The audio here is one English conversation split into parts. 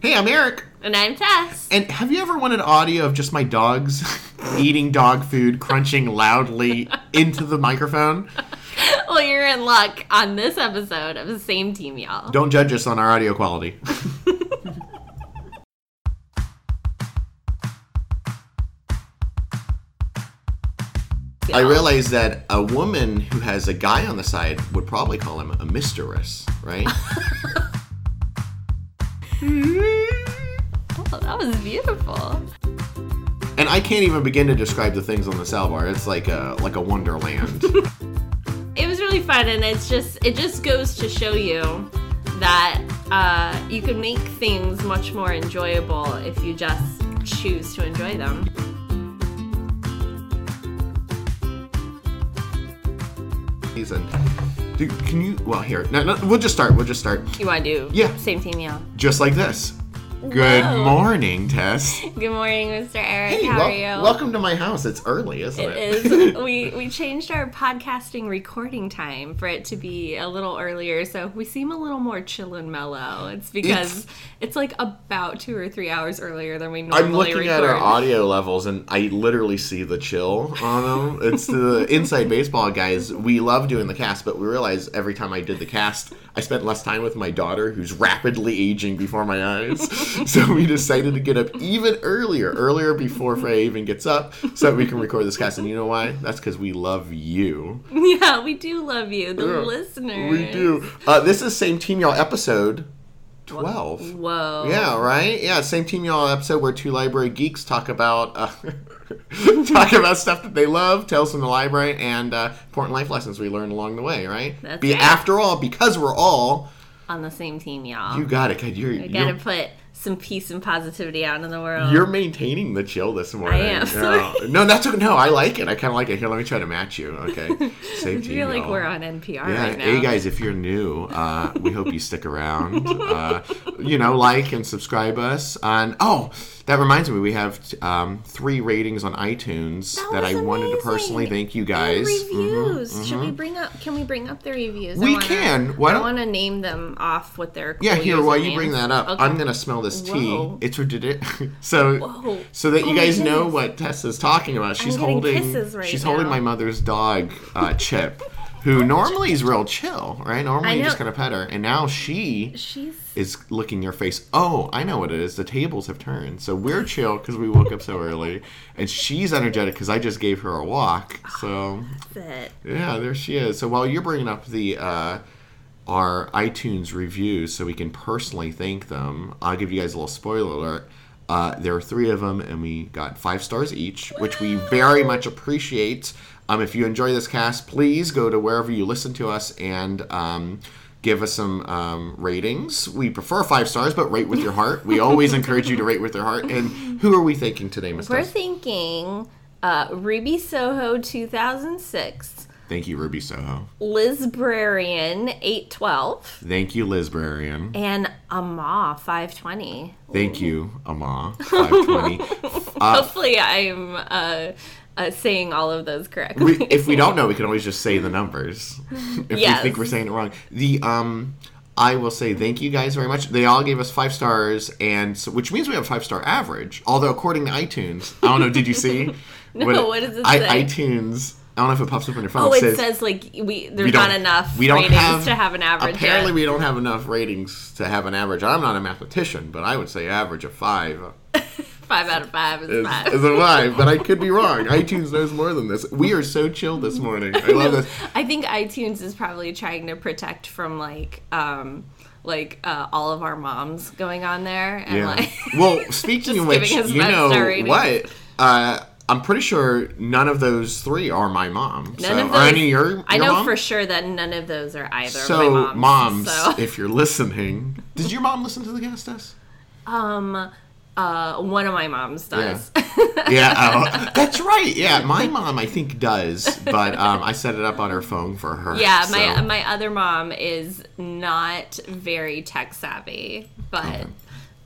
Hey, I'm Eric. And I'm Tess. And have you ever wanted audio of just my dogs eating dog food, crunching loudly into the microphone? well, you're in luck on this episode of the same team, y'all. Don't judge us on our audio quality. I realize that a woman who has a guy on the side would probably call him a mistress, right? Oh, that was beautiful. and I can't even begin to describe the things on the sal bar. It's like a like a wonderland. It was really fun, and it's just it just goes to show you that uh, you can make things much more enjoyable if you just choose to enjoy them. and dude, can you? Well, here, no, no, we'll just start. We'll just start You want to do Yeah. same team, y'all. just like this. Good Whoa. morning, Tess. Good morning, Mr. Eric. Hey, How wel- are you? welcome to my house. It's early, isn't it? It is. we we changed our podcasting recording time for it to be a little earlier, so we seem a little more chill and mellow. It's because it's, like about two or three hours earlier than we normally I'm looking record. at our audio levels and I literally see the chill on them. It's the inside baseball guys. We love doing the cast, but we realize every time I did the cast, I spent less time with my daughter, who's rapidly aging before my eyes. so we decided to get up even earlier, earlier before Freya even gets up, so that we can record this cast. And you know why? That's because we love you. Yeah, we do love you, the Yeah, listeners. We do. Uh, this is same team y'all episode twelve. Whoa. Yeah, right. Yeah, same team y'all episode where two library geeks talk about uh, talk about stuff that they love, tales from the library, and uh, important life lessons we learned along the way. Right. That's Be right. after all, because we're all. On the same team, y'all. You got it, kid. You're we gotta you're, put some peace and positivity out in the world. you're maintaining the chill this morning. I am. No, no, that's okay. No, I like it. I kind of like it. Here, let me try to match you. Okay. Same I team. feel like we're on NPR Yeah, right now. hey guys, if you're new, uh, we hope you stick around. Uh, you know, like and subscribe us. And oh, that reminds me, we have um, three ratings on iTunes that, That I was wanted to personally thank you And guys. reviews. Mhm, Should mhm. we bring up? Can we bring up the reviews? We I wanna, can. Why I don't- want to name them off with their. Yeah, here while you usernames. bring that up, Okay. I'm gonna smell this tea. Whoa. It's ridiculous. so, Whoa. so that Oh you guys know what Tessa's talking about. She's holding. right she's holding my mother's dog, uh, Chip, who normally is real chill, right? Normally you just kind of pet her, and now she She's. is licking your face. Oh, I know what it is. The tables have turned. So we're chill because we woke up so early, and she's energetic because I just gave her a walk. So It. yeah, there she is. So while you're bringing up the uh, our iTunes reviews, so we can personally thank them, I'll give you guys a little spoiler alert. Uh, there are three of them, and we got five stars each, which we very much appreciate. Um, if you enjoy this cast, please go to wherever you listen to us and um, give us some um, ratings. We prefer five stars, but rate with your heart. We always encourage you to rate with your heart. And who are we thanking today, Miss We're Tess? thinking uh, Ruby Soho 2006, Thank you, Ruby Soho. Lisbrarian 812, Thank you, Liz Brarian. and Ama 520. Thank you, Ama. 520. Hopefully, I'm uh, uh, saying all of those correctly. we, if we don't know, we can always just say the numbers. if Yes. we think we're saying it wrong. The um, I will say thank you guys very much. They all gave us five stars, and so, which means we have a five star average. Although according to iTunes, I don't know. Did you see? No, what does it I, say? iTunes. I don't know if it pops up on your phone. oh, it says, says like we there's we don't- enough we don't ratings have- to have an average. Apparently, yet. we don't have enough ratings to have an average. I'm not a mathematician, but I would say average of five. five out of five is, is, five. is a five, but I could be wrong. iTunes knows more than this. We are so chill this morning. I love this. I think iTunes is probably trying to protect from like um like uh, all of our moms going on there and Yeah. like well, speaking of which, you know what? Uh, I'm pretty sure none of those three are my mom. none so, of those. Are any of your, I know mom? for sure that none of those are either So, of my moms. moms, So, if you're listening, did your mom listen to the guest test? um, uh, one of my moms does. Yeah, oh, that's right. Yeah, my mom I think does, but um, I set it up on her phone for her. Yeah, my so- my other mom is not very tech savvy, but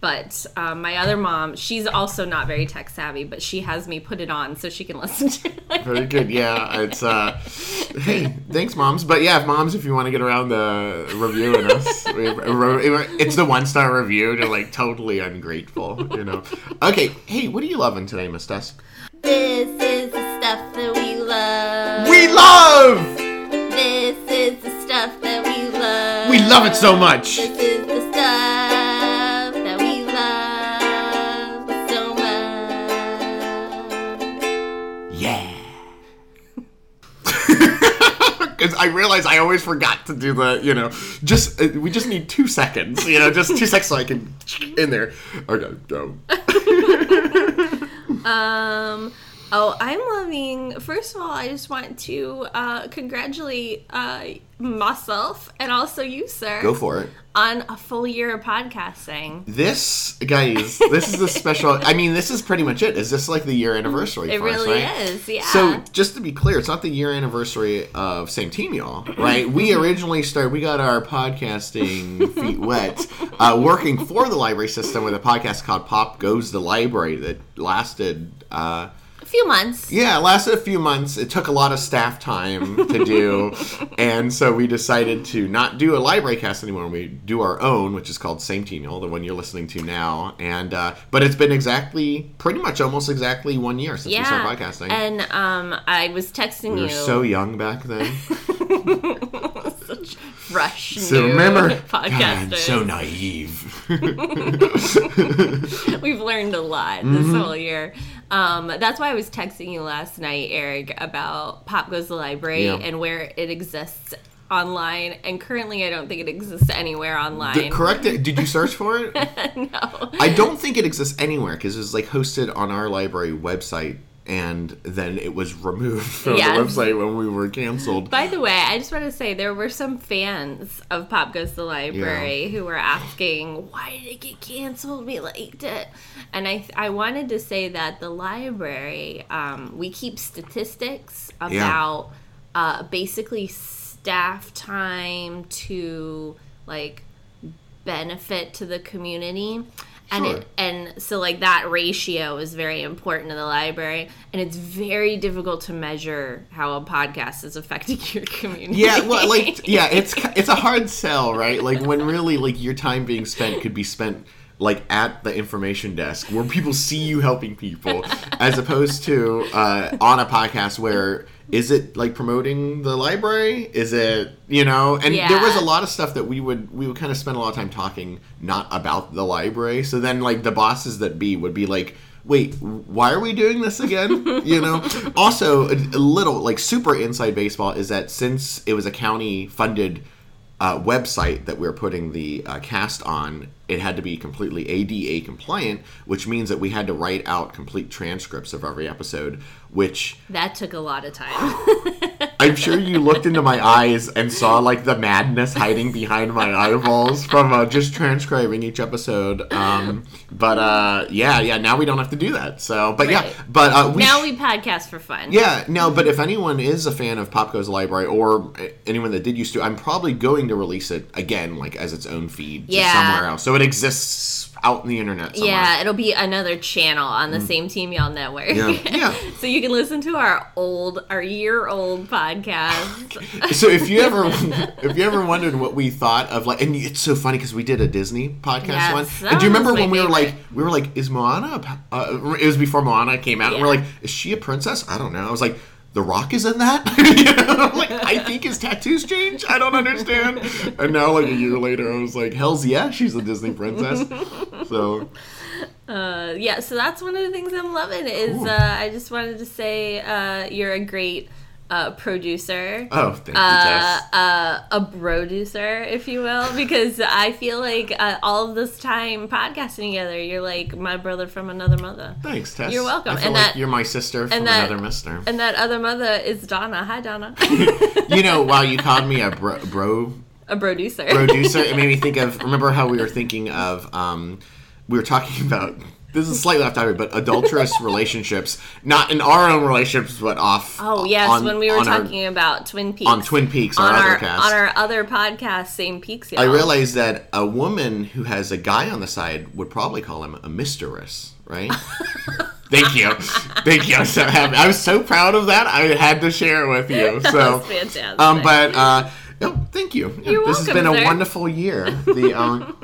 but um, my other mom, she's also not very tech savvy, but she has me put it on so she can listen to it. Very good. Yeah, it's uh, hey, thanks, moms. But yeah, moms, if you want to get around the reviewing us, it's the one star review. They're like totally ungrateful, you know. Okay, hey, what are you loving today, Miss Tess? This is the stuff that we love. We love. This is the stuff that we love. We love it so much. I realize I always forgot to do the, you know, just uh, we just need two seconds, you know, just two seconds so I can in there. Okay, go. Um. Oh, I'm loving. First of all, I just want to uh, congratulate uh, myself and also you, sir. Go for it. On a full year of podcasting. This, guys, this is a special. I mean, this is pretty much it. Is this like the year anniversary? It for really us, right? is, yeah. So, just to be clear, it's not the year anniversary of Same Team, y'all, right? we originally started, we got our podcasting feet wet uh, working for the library system with a podcast called Pop Goes the Library that lasted. Uh, few months. yeah, it lasted a few months. It took a lot of staff time to do, and so we decided to not do a library cast anymore. We do our own, which is called Same Team, y'all, the one you're listening to now. And uh, but it's been exactly, pretty much, almost exactly one year since we started podcasting. And um, I was texting we you. were so young back then. such fresh. So new remember, podcasters. God, so naive. We've learned a lot Mm-hmm. this whole year. Um, that's why I was texting you last night, Eric, about Pop Goes the Library Yeah. and where it exists online. And currently, I don't think it exists anywhere online. The- correct it. Did you search for it? no. I don't think it exists anywhere because it was like hosted on our library website, and then it was removed from Yes. the website when we were canceled. By the way, I just want to say there were some fans of Pop Goes the Library who were asking, why did it get canceled? We liked it. And I, I wanted to say that the library, um, we keep statistics about uh, basically staff time to like benefit to the community. And Sure. it, and so like that ratio is very important to the library and it's very difficult to measure how a podcast is affecting your community. Yeah, well, like, yeah, it's it's a hard sell, right? Like when really, like, your time being spent could be spent like at the information desk where people see you helping people, as opposed to uh, on a podcast where is it like promoting the library? Is it you know? And there was a lot of stuff that we would we would kind of spend a lot of time talking not about the library. So then like the bosses that be would be like. Wait, why are we doing this again? You know. Also, a, a little like super inside baseball is that since it was a county funded uh, website that we're putting the uh, cast on, it had to be completely ADA compliant, which means that we had to write out complete transcripts of every episode. Which That took a lot of time. I'm sure you looked into my eyes and saw like the madness hiding behind my eyeballs from uh, just transcribing each episode. Um, but uh, yeah, yeah. Now we don't have to do that. So, but yeah, but uh, we now sh- we podcast for fun. yeah, no, but if anyone is a fan of Pop Goes Library or anyone that did used to, I'm probably going to release it again, like as its own feed Yeah. somewhere else. So it exists out in the internet somewhere. Yeah, it'll be another channel on the same Team Y'all network. Mm. Yeah, yeah. so you can listen to our old, our year old podcast. So if you ever, if you ever wondered what we thought of like, and it's so funny because we did a Disney podcast Yes, one. And do you remember when we were like, we were like, is Moana? A, uh, it was before Moana came out. And we're like, is she a princess? I don't know. I was like. The Rock is in that. You know? I'm like, I think his tattoos change. I don't understand. And now, like a year later, I was like, hell's yeah, she's a Disney princess. So Uh, yeah, so that's one of the things I'm loving is Cool. uh, I just wanted to say uh, you're a great uh, producer. Oh, thank you, uh, Jess. uh, a producer, if you will, because I feel like uh, all of this time podcasting together, you're like my brother from another mother. Thanks, Tess. you're welcome. And like that- you're my sister from and that- another mister. And that other mother is Donna. Hi, Donna. you know, while you called me a bro, bro a producer. producer, it made me think of. Remember how we were thinking of um, we were talking about this is slightly off topic, but adulterous relationships, not in our own relationships, but off. Oh yes, on- when we were on our- talking about Twin Peaks on Twin Peaks, our on other our cast. on our other podcast, same peaks. I y'all. realized that a woman who has a guy on the side would probably call him a mistress, right? Thank you, thank you. I'm so happy. I was so proud of that. I had to share it with you. So, fantastic. um, but uh, no, thank you. You're this has welcome, been a sir. wonderful year. The um,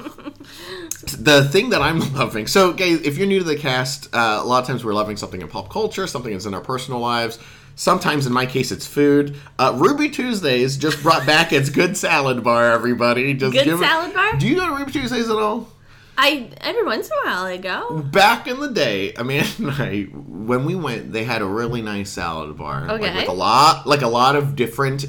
the thing that I'm loving. So, guys, if you're new to the cast, uh, a lot of times we're loving something in pop culture, something that's in our personal lives. Sometimes, in my case, it's food. Uh, Ruby Tuesdays just brought back its good salad bar. Everybody, just Good give it- salad bar? Do you go to Ruby Tuesdays at all? I every once in a while I go. Back in the day, Amanda and I, when we went, they had a really nice salad bar, like Okay. with a lot, like a lot of different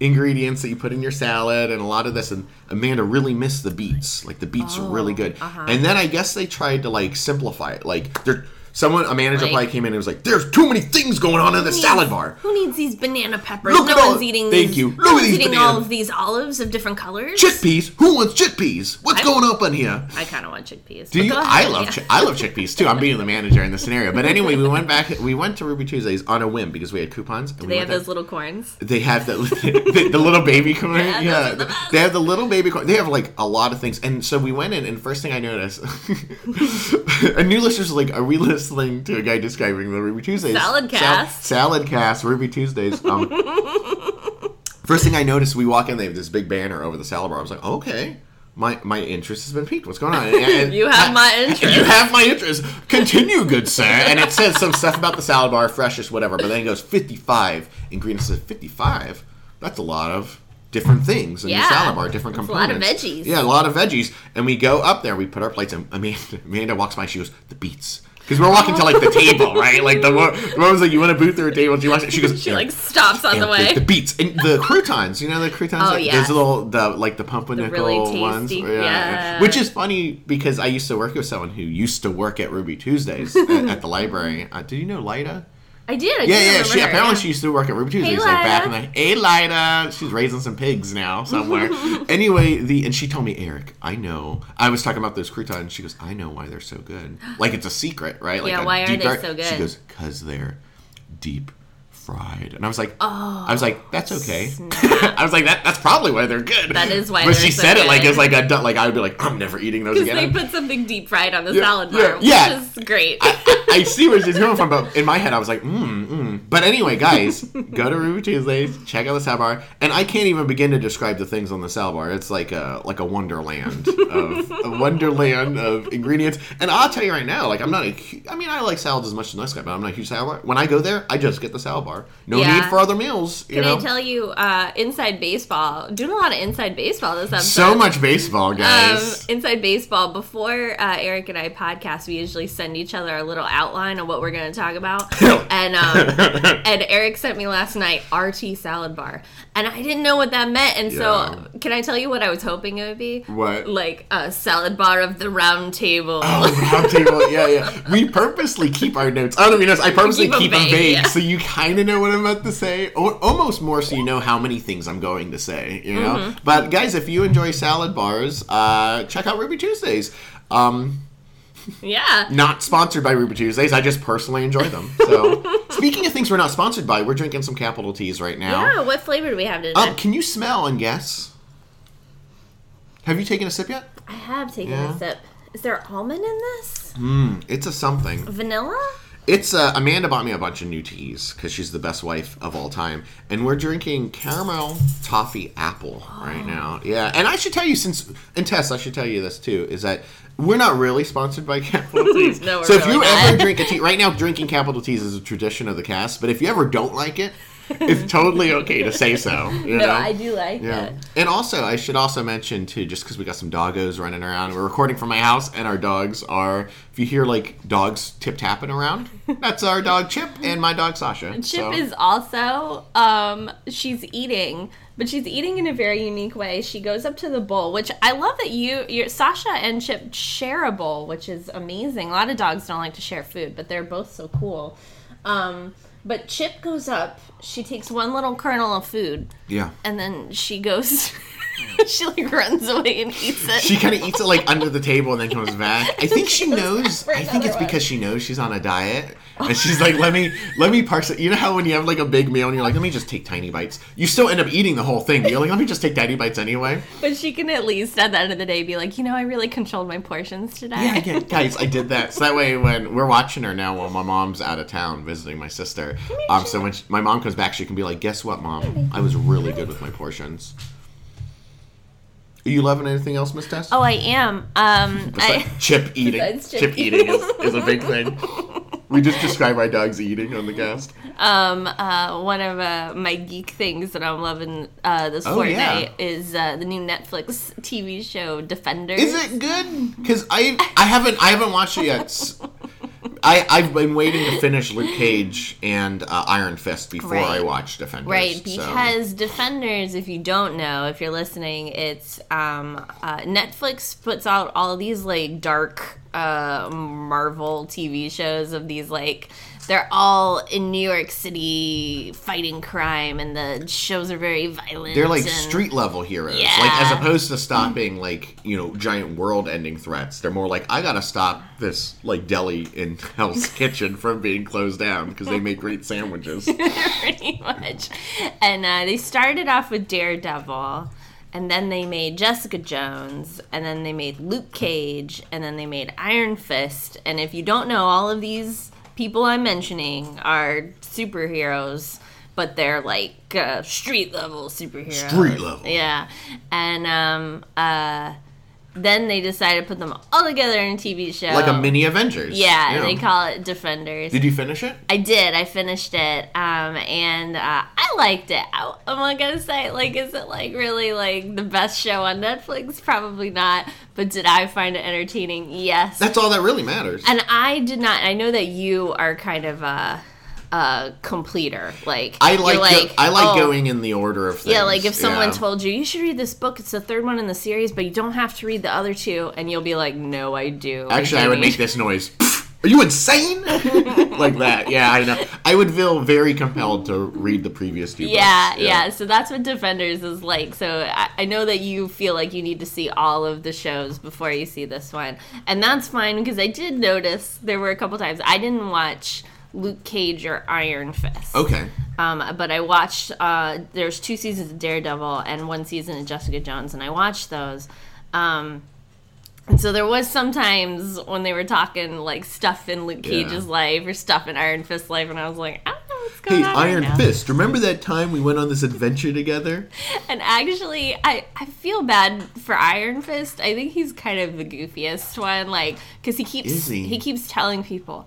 ingredients that you put in your salad, and a lot of this. And Amanda really missed the beets. Like the beets are really good. uh-huh. And then I guess they tried to like simplify it. Like there, someone, a manager Like- probably came in and was like, "There's too many things going on in the salad bar." Who needs these banana peppers? Look no at all- one's eating thank these. you. No Look at one's eating all of these olives of different colors. Chickpeas? Who wants chickpeas? What's I- going up in here? I kind of want chickpeas. Do you? I love yeah. chi- I love chickpeas too. I'm being the manager in this scenario. But anyway, we went back. We went to Ruby Tuesdays on a whim because we had coupons. And Do we they have there. those little corns? They have the, the, the little baby corn. Yeah, Yeah, the they have the little baby corn. They have like a lot of things. And so we went in, and first thing I noticed, a new listener's like, "Are we listening to a guy describing the Ruby Tuesdays Salad cast. salad cast, Ruby Tuesdays." Um, first thing I noticed, we walk in, they have this big banner over the salad bar. I was like, "Okay." My, my interest has been piqued. What's going on? And- You have my interest. You have my interest. Continue, good sir. And it says some stuff about the salad bar, freshest, whatever. But then it goes 55 ingredients. Says 55. That's a lot of different things in Yeah. your salad bar, different That's a lot of veggies. Yeah, a lot of veggies. And we go up there, we put our plates, and Amanda, Amanda walks by. She goes, "The beets." Because we're walking to like the table, right? Like the the was like, "You want a booth or a table?" She walks. She goes, She like stops on the way. The, beets and the croutons, you know the croutons. Oh, like, yeah. Those little the like the pumpernickel really tasty- ones. yeah. Which is funny because I used to work with someone who used to work at Ruby Tuesdays at, at the library. Uh, did you know Lida? I did. I Yeah, do yeah. She her, apparently yeah. she used to work at Ruby Tuesdays like back in the. Hey, Lida. She's raising some pigs now somewhere. anyway, the and she told me, Eric, I know. I was talking about those croutons. She goes, I know why they're so good. Like it's a secret, right? Like Yeah, why are they dark- so She good? goes, cause they're deep fried. And I was like, oh, I was like, that's okay. I was like, that that's probably why they're good. That is why But she so said it like it's like a like I would be like, I'm never eating those Because again. they put something deep fried on the Yeah, salad bar, yeah. which is great. I see where she's coming from, but in my head, I was like, mm, mm. But anyway, guys, go to Ruby Tuesdays, check out the salad bar, and I can't even begin to describe the things on the salad bar. It's like a like a wonderland of a wonderland of ingredients. And I'll tell you right now, like I'm not a, I mean, I like salads as much as the next guy, but I'm not a huge salad bar. When I go there, I just get the salad bar. No Yeah. need for other meals. You Can know, I tell you, uh, inside baseball, doing a lot of inside baseball this episode. so much baseball, Um, guys. inside baseball. Before uh, Eric and I podcast, we usually send each other a little outline of what we're going to talk about. and um, and Eric sent me last night RT salad bar, and I didn't know what that meant. And so, can I tell you what I was hoping it would be? What? Like a salad bar of the round table. Oh, round table. Yeah, yeah. We purposely keep our notes. I don't mean. I purposely Keep keep them vague, vague, yeah. so you kind of know what I'm about to say, or almost more so you know how many things I'm going to say. You know. Mm-hmm. But guys, if you enjoy salad bars, uh, check out Ruby Tuesdays. Um, yeah. not sponsored by Ruby Tuesdays. I just personally enjoy them. So, speaking of things we're not sponsored by, we're drinking some capital teas right now. Yeah. What flavor do we have today? Um, can you smell and guess? Have you taken a sip yet? I have taken Yeah. a sip. Is there almond in this? Hmm, it's a something. Vanilla? It's uh, Amanda bought me a bunch of new teas because she's the best wife of all time, and we're drinking caramel toffee apple right now. Yeah, and I should tell you since and Tess, I should tell you this too is that we're not really sponsored by Capital Teas. No, we're so if really you not. ever drink a tea right now, drinking Capital Teas is a tradition of the cast. But if you ever don't like it, it's totally okay to say so. You No, know? I do like Yeah. it. And also, I should also mention too, just because we got some doggos running around, we're recording from my house, and our dogs are. If you hear like dogs tip tapping around, that's our dog Chip and my dog Sasha. And Chip So- is also um she's eating, but she's eating in a very unique way. She goes up to the bowl, which I love that you your Sasha and Chip share a bowl, which is amazing. A lot of dogs don't like to share food, but they're both so cool. Um but Chip goes up, she takes one little kernel of food, yeah. and then she goes she like runs away and eats it. She kind of eats it like under the table and then comes back. I think she knows. I think it's because she knows she's on a diet, and she's like, "Let me, let me parse it." You know how when you have like a big meal and you're like, "Let me just take tiny bites." You still end up eating the whole thing. But you're like, "Let me just take tiny bites anyway." but she can at least at the end of the day be like, you know, I really controlled my portions today. Yeah, again, guys, I did that. So that way, when we're watching her now, while my mom's out of town visiting my sister, um, so when she, my mom comes back, she can be like, "Guess what, mom? I was really good with my portions." Are you loving anything else, Miss Tess? Oh, I am. Um, I, chip eating. Chip, chip eating is, is a big thing. We just describe our dogs eating on the cast. um, uh, one of uh, my geek things that I'm loving uh, this Oh, fortnight is uh, the new Netflix TV show Defenders. Is it good? Because I I haven't I haven't watched it yet. I I've been waiting to finish Luke Cage and uh, Iron Fist before Right. I watch Defenders. Right, so- because Defenders, if you don't know, if you're listening, it's um, uh, Netflix puts out all these like dark uh, Marvel TV shows of these like they're all in New York City fighting crime, and the shows are very violent. they're like and- street level heroes. Like as opposed to stopping like you know giant world ending threats, they're more like I gotta stop this like deli in Hell's Kitchen from being closed down because they make great sandwiches. pretty much. And uh, they started off with Daredevil, and then they made Jessica Jones, and then they made Luke Cage, and then they made Iron Fist. And if you don't know, all of these people I'm mentioning are superheroes. But they're like uh, street level superheroes. Street level. Yeah. And um, uh, then they decided to put them all together in a TV show. like a mini Avengers. Yeah, you they call it Defenders. Did you finish it? I did. I finished it, um, and uh, I liked it. I, I'm not gonna say like, is it like really like the best show on Netflix? Probably not. But did I find it entertaining? Yes. That's all that really matters. and I did not. I know that you are kind of a, a completer. Like I you're like, go- I like oh, going in the order of things. Yeah, like if someone yeah. told you you should read this book, it's the third one in the series, but you don't have to read the other two, and you'll be like, no, I do. Actually, I would make this noise. Are you insane? like that. Yeah, I know. I would feel very compelled to read the previous two Yeah, books. yeah, So that's what Defenders is like. So I, I know that you feel like you need to see all of the shows before you see this one, and that's fine because I did notice there were a couple times I didn't watch Luke Cage or Iron Fist. Okay. Um, but I watched. Uh, there's two seasons of Daredevil and one season of Jessica Jones, and I watched those. Um, and so there was sometimes when they were talking like stuff in Luke Yeah. Cage's life or stuff in Iron Fist's life, and I was like, I don't know what's Hey, on. right Iron now. Fist. Remember that time we went on this adventure together? And actually, I, I feel bad for Iron Fist. I think he's kind of the goofiest one, like because he keeps Is he? keeps telling people,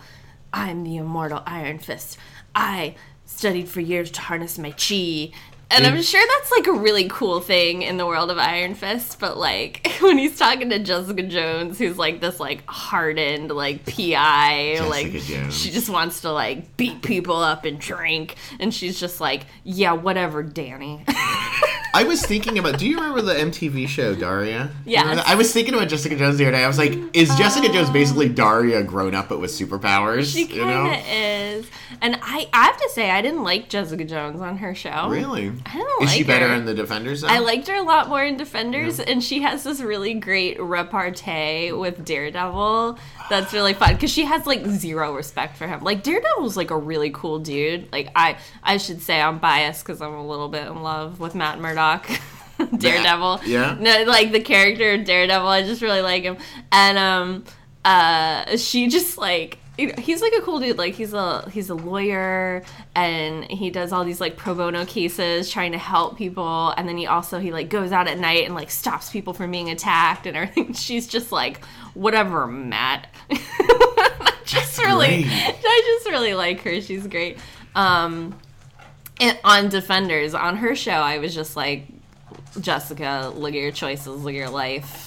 "I'm the immortal Iron Fist. I studied for years to harness my chi." And I'm Mm. sure that's like a really cool thing in the world of Iron Fist, but like when he's talking to Jessica Jones, who's like this like hardened like PI, like Jones. she just wants to like beat people up and drink, and she's just like, yeah, whatever, Danny. I was thinking about. Do you remember the MTV show Daria? You that? I was thinking about Jessica Jones the other day. I was like, is Jessica Jones basically Daria grown up but with superpowers? She kind you of know? is, and I I have to say I didn't like Jessica Jones on her show. Really? I don't Is like she better her. in the Defenders? Though? I liked her a lot more in Defenders, and she has this really great repartee with Daredevil that's really fun because she has like zero respect for him. Like Daredevil's like a really cool dude. Like I I should say I'm biased because I'm a little bit in love with Matt Murdock. Daredevil. yeah? No, like the character of Daredevil, I just really like him. And um uh she just like you know, he's like a cool dude. Like he's a he's a lawyer and he does all these like pro bono cases trying to help people. And then he also he like goes out at night and like stops people from being attacked and everything. She's just like whatever, Matt. I just really great. I just really like her. She's great. Um on Defenders, on her show, I was just like, Jessica, look at your choices, look at your life.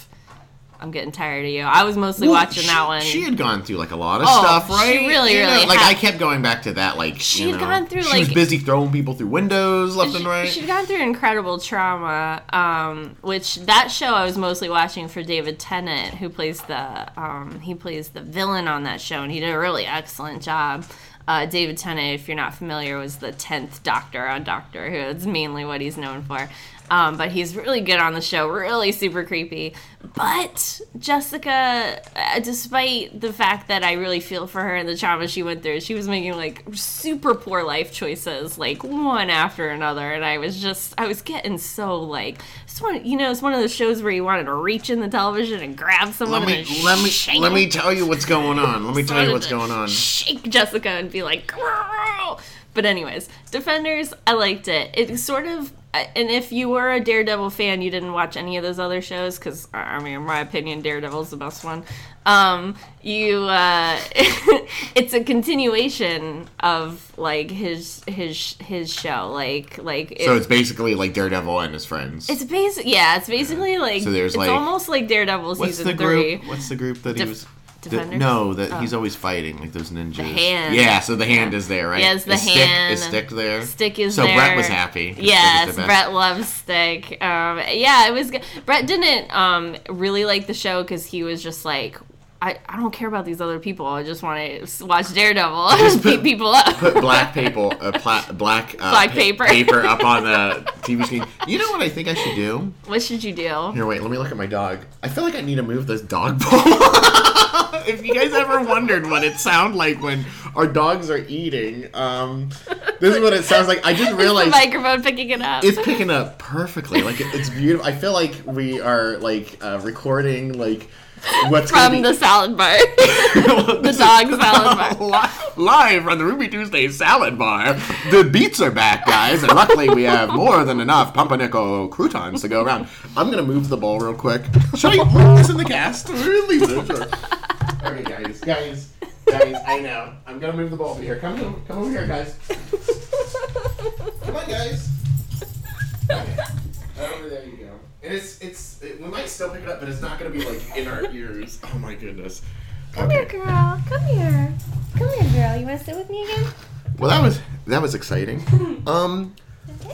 I'm getting tired of you. I was mostly Well, watching she- that one. She had gone through like a lot of Oh, stuff, she right? really, You know, really like. I kept going back to that. Like She had know, gone through, She was busy throwing people through windows left and right. She'd gone through incredible trauma, um, which that show I was mostly watching for David Tennant, who plays the um, he plays the villain on that show, and he did a really excellent job. Uh, David Tennant, if you're not familiar, was the tenth Doctor on Doctor Who. It's mainly what he's known for. Um, but he's really good on the show, really super creepy. But Jessica, uh, despite the fact that I really feel for her and the trauma she went through, she was making like super poor life choices, like one after another, and I was just, I was getting so like, it's one, you know, it's one of those shows where you wanted to reach in the television and grab someone Let me and let me shake let me tell you what's going on. Let me tell you what's going on. Shake Jessica and be like, "Girl." but anyways, Defenders, I liked it. It sort of, and if you were a Daredevil fan, you didn't watch any of those other shows because, I mean, in my opinion, Daredevil's the best one. Um, you, uh, it's a continuation of like his his his show, like like So it's basically like Daredevil and his friends. it's basic, yeah. It's basically like So there's, it's like- almost like Daredevil What's season the three. group? What's the group that he Def- the- Defenders? no, that he's always fighting like those ninjas. The hand. Yeah, so the hand is there, right? Yes, the is Stick, hand. is Stick there? Stick is so there. So Brett was happy. Stick Yes. Brett loves Stick. Um, yeah, it was good. Brett didn't um, really like the show because he was just like, I, I don't care about these other people. I just want to watch Daredevil beat put- people up. Put black paper, uh, pla- black uh, Black pa- paper. paper up on the TV screen. You know what I think I should do? what should you do? Here, wait. Let me look at my dog. I feel like I need to move this dog bowl. if you guys ever wondered what it sounds like when our dogs are eating, um, this is what it sounds like. I just The realized microphone picking it up. it's picking up perfectly. Like it- it's beautiful. I feel like we are like uh, recording like what's from the salad bar. the dog salad bar. Live from the Ruby Tuesday salad bar. The beets are back, guys, and luckily we have more than enough pumpernickel croutons to go around. I'm gonna move the bowl real quick. Should I leave this in the cast? It, sure. Okay, guys, guys, guys. I know. I'm gonna move the bowl over here. Come, over- come over here, guys. Come on, guys. Okay. Over there you go. And it's it's it, we might still pick it up, but it's not gonna be like in our ears. Oh my goodness. Come here, girl. Come here. Come here, girl. You want to sit with me again? Well, that was that was exciting. Um,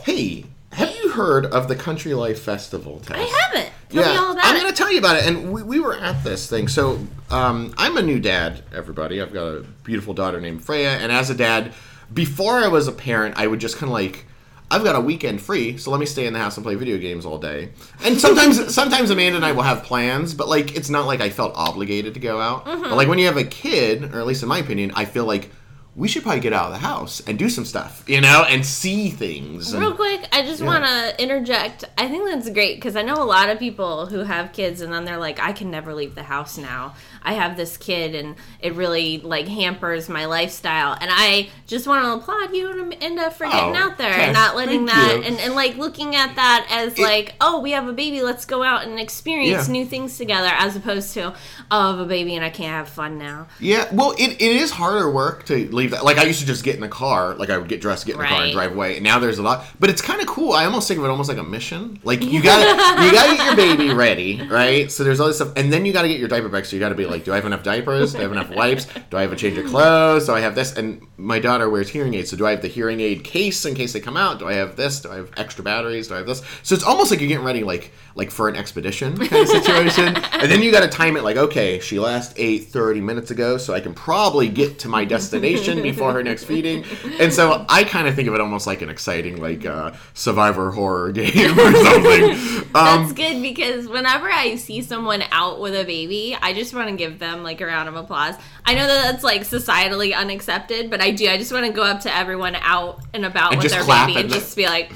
hey, have you heard of the Country Life Festival? Tess? I haven't. Tell me all about I'm it. going to tell you about it. And we, we were at this thing. So um, I'm a new dad. Everybody, I've got a beautiful daughter named Freya. And as a dad, before I was a parent, I would just kind of like. I've got a weekend free, so let me stay in the house and play video games all day. And sometimes, sometimes Amanda and I will have plans, but like it's not like I felt obligated to go out. Mm-hmm. But like when you have a kid, or at least in my opinion, I feel like we should probably get out of the house and do some stuff, you know, and see things. and- Real quick, I just Yeah. want to interject. I think that's great because I know a lot of people who have kids and then they're like, I can never leave the house now. I have this kid and it really like hampers my lifestyle. And I just want to applaud you and Amanda uh, for getting Oh, out there and not letting that and, and like looking at that as like, oh, we have a baby, let's go out and experience Yeah. new things together, as opposed to, oh, I have a baby and I can't have fun now. Yeah, well, it, it is harder work to leave that. Like I used to just get in the car, like I would get dressed, get in the car, and drive away. And now there's a lot, but it's kind of cool. I almost think of it almost like a mission. Like you got to you got to get your baby ready, right? So there's all this stuff, and then you got to get your diaper back. So you got to be like, do I have enough diapers? Do I have enough wipes? Do I have a change of clothes? Do I have this? And my daughter wears hearing aids, so do I have the hearing aid case in case they come out? Do I have this? Do I have extra batteries? Do I have this? So it's almost like you're getting ready, like like for an expedition kind of situation. and then you got to time it, like, okay, she last ate 30 minutes ago, so I can probably get to my destination before her next feeding. And so I kind of think of it almost like an exciting, like uh, survivor horror game or something. Um, That's good because whenever I see someone out with a baby, I just want to give them like a round of applause. I know that that's like societally unaccepted, but I do. I just want to go up to everyone out and about And with their baby and and- just be like,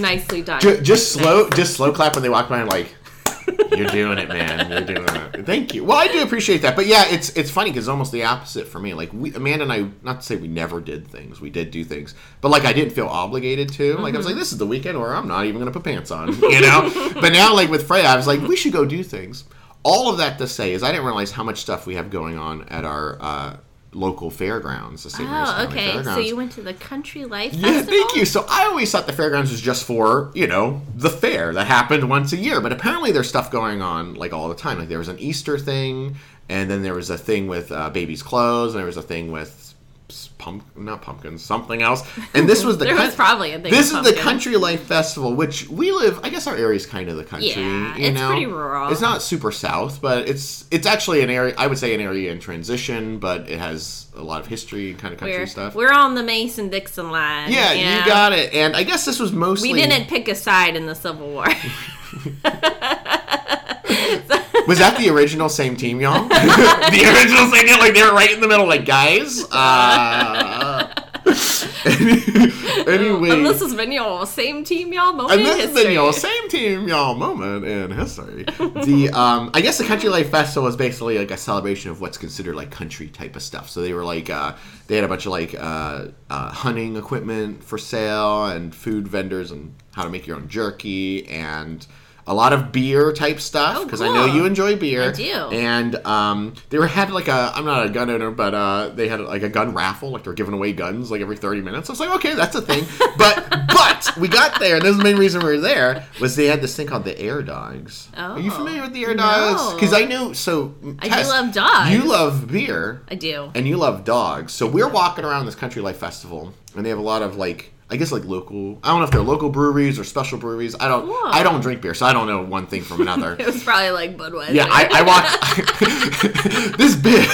nicely done. Ju- just slow, just slow clap when they walk by and like, you're doing it, man. You're doing it. Thank you. Well, I do appreciate that, but yeah, it's it's funny because it's almost the opposite for me. Like we, Amanda and I, not to say we never did things, we did do things, but like I didn't feel obligated to. Like I was like, this is the weekend where I'm not even gonna put pants on, you know. but now, like with Freya, I was like, we should go do things. All of that to say is, I didn't realize how much stuff we have going on at our. Uh, local fairgrounds the St. Mary's Oh, County okay. So you went to the Country Life Yeah, Festival? thank you. So I always thought the fairgrounds was just for, you know, the fair that happened once a year. But apparently there's stuff going on like all the time. Like there was an Easter thing, and then there was a thing with uh, babies' clothes, and there was a thing with pump not pumpkins something else and this was the There was probably a thing this is the country life festival which we live i guess our area is kind of the country Yeah, you it's know pretty rural. it's not super south but it's it's actually an area i would say an area in transition but it has a lot of history and kind of country We're, stuff we're on the Mason Dixon line. yeah, you got it and i guess this was mostly We didn't pick a side in the Civil War. was that the original same team y'all the original same team like they were right in the middle like guys uh anyway and this has been your same team, y'all. Moment And this has been your same team, y'all moment in history. the um, I guess the Country Life Festival is basically like a celebration of what's considered like country type of stuff. So they were like uh, they had a bunch of like uh, uh, hunting equipment for sale and food vendors and how to make your own jerky and a lot of beer type stuff Oh, because I know you enjoy beer. I do. And um, they were had like a I'm not a gun owner, but uh, they had like a gun raffle, like they're giving away guns like every 30 minutes. I was like, okay, that's a thing. But but we got there, and this is the main reason we were there was they had this thing called the Air Dogs. Oh, Are you Oh. familiar with the Air Dogs? No. Because I knew so. I Tess, do love dogs. You love beer I do. and you love dogs. So we're walking around this Country Life Festival, and they have a lot of like, I guess like local. I don't know if they're local breweries or special breweries. I don't. Cool. I don't drink beer, so I don't know one thing from another. It was probably like Budweiser. yeah, I, I walked this beer.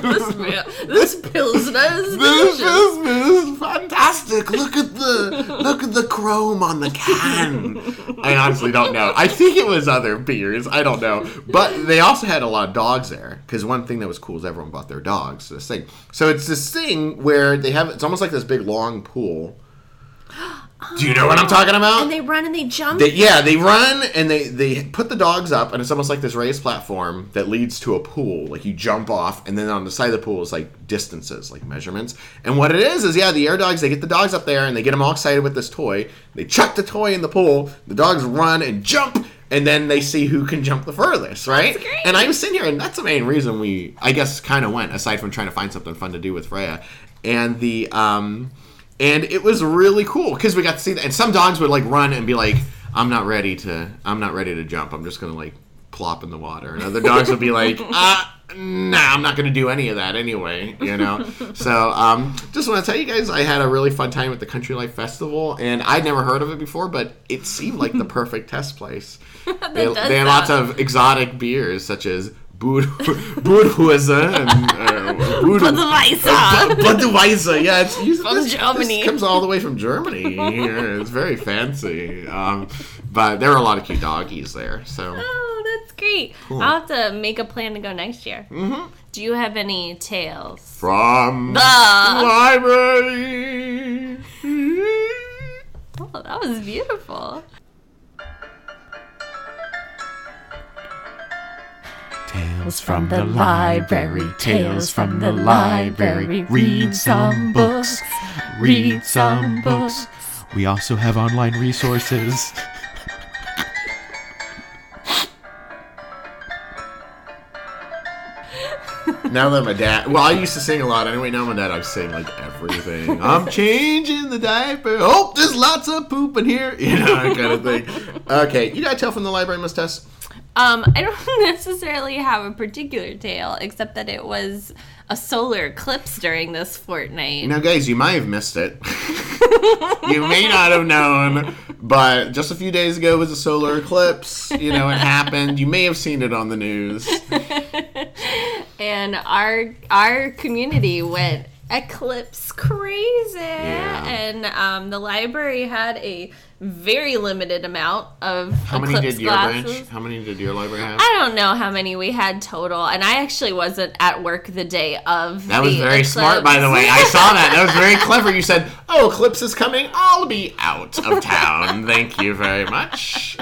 this, beer. this Pilsner is This delicious. is, fantastic. Look at the look at the chrome on the can. I honestly don't know. I think it was other beers. I don't know. But they also had a lot of dogs there because one thing that was cool is everyone brought their dogs this thing. So it's this thing where they have it's almost like this big long pool. Do you know what I'm talking about? And they run and they jump. They, yeah, they run and they they put the dogs up, and it's almost like this raised platform that leads to a pool. Like you jump off, and then on the side of the pool is like distances, like measurements. And what it is is, yeah, the air dogs. They get the dogs up there, and they get them all excited with this toy. They chuck the toy in the pool. The dogs run and jump, and then they see who can jump the furthest, right? That's great. And I was sitting here, and that's the main reason we, I guess, kind of went aside from trying to find something fun to do with Freya, and the um and it was really cool because we got to see that. And some dogs would like run and be like, "I'm not ready to. I'm not ready to jump. I'm just gonna like plop in the water." And other dogs would be like, "Uh, nah, I'm not gonna do any of that anyway." You know. so, um, just want to tell you guys, I had a really fun time at the Country Life Festival, and I'd never heard of it before, but it seemed like the perfect test place. they, they had lots of exotic beers such as. Bud- Budweiser and uh, Bud- Budweiser. Bud- Budweiser, yeah, it's used From this, Germany. This comes all the way from Germany. It's very fancy. Um, but there were a lot of cute doggies there. So Oh, that's great. I'll have to make a plan to go next year. Mm-hmm. Do you have any tales? from the Uh, library. oh, that was beautiful. Tales from the library, tales from the library. Read some books, read some books. We also have online resources. Now that my dad, well, I used to sing a lot anyway. Now my dad, I sing like everything. I'm changing the diaper. Oh, there's lots of poop in here. You know, that kind of thing. Okay, you got a tale from the library, Miss Tess? Um, I don't necessarily have a particular tale, except that it was a solar eclipse during this fortnight. Now, guys, you might have missed it. you may not have known, but just a few days ago was a solar eclipse. You know, it happened. You may have seen it on the news. and our our community went eclipse crazy and um, the library had a very limited amount of How many did your glasses. branch? How many did your library have? I don't know how many we had total, and I actually wasn't at work the day of. That was very smart, by the way. I saw that. That was very clever. You said, "Oh, eclipse is coming. I'll be out of town. Thank you very much."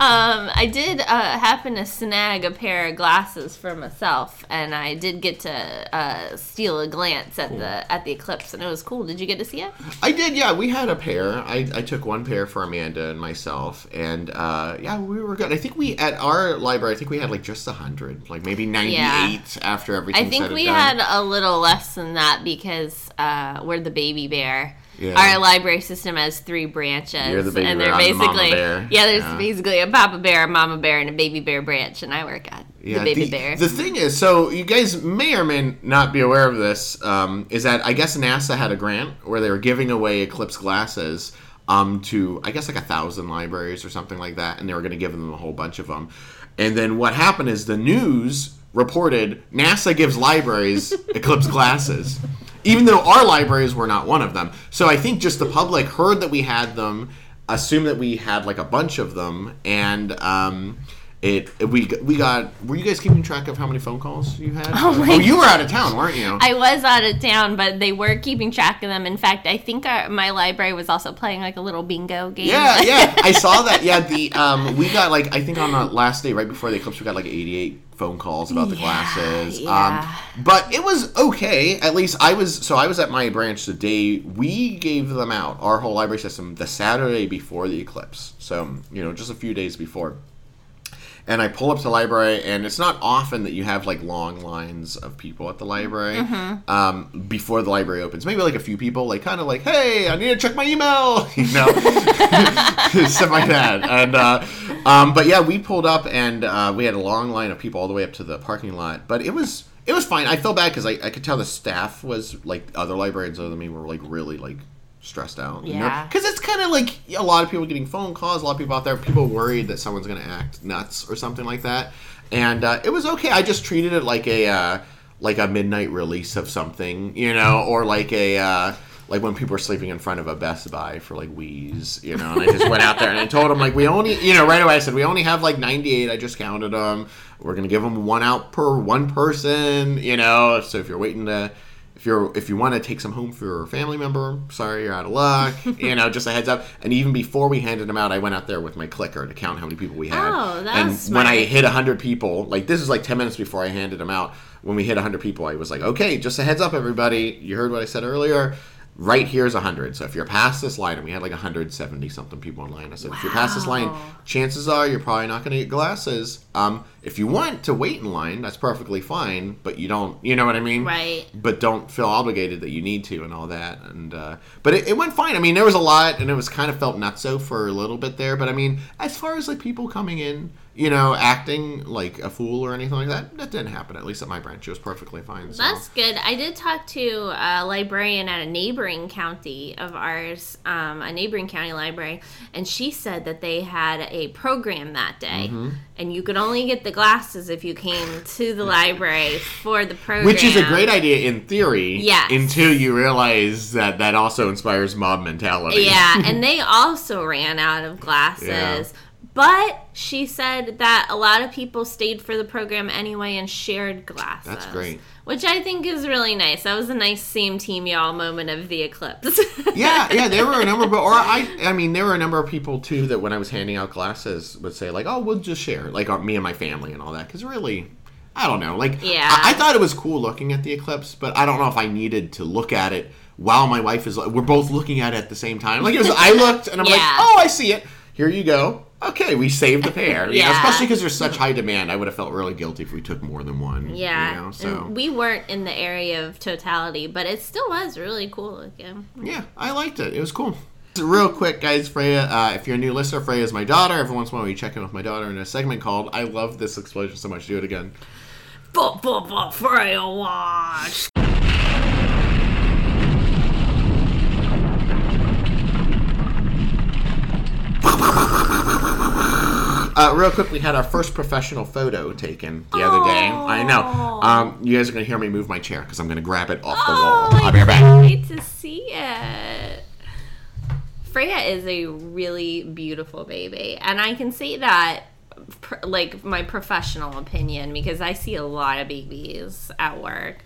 Um, I did uh, happen to snag a pair of glasses for myself, and I did get to uh, steal a glance at the at the eclipse, and it was cool. Did you get to see it? I did, yeah. We had a pair. I, I took one pair for Amanda and myself, and uh, yeah, we were good. I think we at our library, I think we had like just a hundred, like maybe ninety-eight after everything. I think we had a little less than that because uh, we're the baby bear. Yeah. Our library system has three branches, the baby and they're the basically bear. yeah. There's Yeah. basically a papa bear, a mama bear, and a baby bear branch, and I work at Yeah, baby the, bear. The thing is, so you guys may or may not be aware of this, um, is that I guess NASA had a grant where they were giving away Eclipse glasses um, to, I guess, like a thousand libraries or something like that, and they were going to give them a whole bunch of them. And then what happened is the news reported NASA gives libraries Eclipse glasses, even though our libraries were not one of them. So I think just the public heard that we had them, assumed that we had like a bunch of them, and. Um, it, we we got were you guys keeping track of how many phone calls you had? Oh my you were out of town, weren't you? I was out of town, but they were keeping track of them. In fact, I think our, my library was also playing like a little bingo game. yeah, yeah, I saw that. Yeah, the um, we got like I think on the last day right before the eclipse, we got like eighty-eight phone calls about the Yeah, glasses. yeah. Um, but it was okay. At least I was. So I was at my branch the day we gave them out. Our whole library system the Saturday before the eclipse. So you know, just a few days before. And I pull up to the library, and it's not often that you have like long lines of people at the library Mm-hmm. um, before the library opens. Maybe like a few people, like kind of like, "Hey, I need to check my email," you know, stuff like that. And uh, um, but yeah, we pulled up, and uh, we had a long line of people all the way up to the parking lot. But it was it was fine. I felt bad because I, I could tell the staff was like other librarians other than me were like really like stressed out. Yeah. Because it's kind of like a lot of people getting phone calls, a lot of people out there, people worried that someone's going to act nuts or something like that. And uh, it was okay. I just treated it like a uh, like a midnight release of something, you know, or like a uh, like when people were sleeping in front of a Best Buy for like Wiis, you know. And I just went out there and I told them like we only, you know, right away I said we only have like 98. I just counted them. We're gonna give them one out per one person, you know. So if you're waiting to if you're if you want to take some home for your family member, sorry you're out of luck. you know, just a heads up. And even before we handed them out, I went out there with my clicker to count how many people we had. Oh, that's and smart. when I hit hundred people, like this is like ten minutes before I handed them out. When we hit hundred people, I was like, okay, just a heads up, everybody. You heard what I said earlier. Right here's hundred. So if you're past this line, and we had like 170 something people in line. I said, if you're past this line, chances are you're probably not going to get glasses. Um, if you want to wait in line, that's perfectly fine. But you don't, you know what I mean? Right. but don't feel obligated that you need to and all that and uh, but it, it went fine i mean there was a lot and it was kind of felt nutso for a little bit there but i mean as far as like people coming in you know acting like a fool or anything like that that didn't happen at least at my branch it was perfectly fine so. That's good. I did talk to a librarian at a neighboring county of ours, um, a neighboring county library, and she said that they had a program that day, Mm-hmm. and you could only get the glasses if you came to the library for the program. which is a great idea in theory Yes. until you realize that that also inspires mob mentality Yeah, and they also ran out of glasses. Yeah. But she said that a lot of people stayed for the program anyway and shared glasses. That's great. Which I think is really nice. That was a nice same team y'all moment of the eclipse. yeah, yeah, there were a number, but or I, I mean, there were a number of people too that when I was handing out glasses would say like, "Oh, we'll just share," like uh, me and my family and all that. Because really, I don't know, like, Yeah. I, I thought it was cool looking at the eclipse, but I don't know if I needed to look at it while my wife is. We're both looking at it at the same time. Like it was, I looked and I'm like, "Oh, I see it. Here you go." Okay, we saved the pair. Know, Yeah. especially because there's such high demand. I would have felt really guilty if we took more than one. Yeah, you know, so and we weren't in the area of totality, but it still was really cool looking. Yeah, I liked it. It was cool. Real quick, guys, Freya, uh, if you're a new listener, Freya is my daughter. Every once in a while, we check in with my daughter in a segment called I Love This Explosion So Much. Do it again. Freya watch. Uh, real quick, we had our first professional photo taken the other day. I know. Um, you guys are going to hear me move my chair because I'm going to grab it off the Oh, wall. I'll be right back. wait to see it. Freya is a really beautiful baby, and I can say that, pr- like my professional opinion, because I see a lot of babies at work.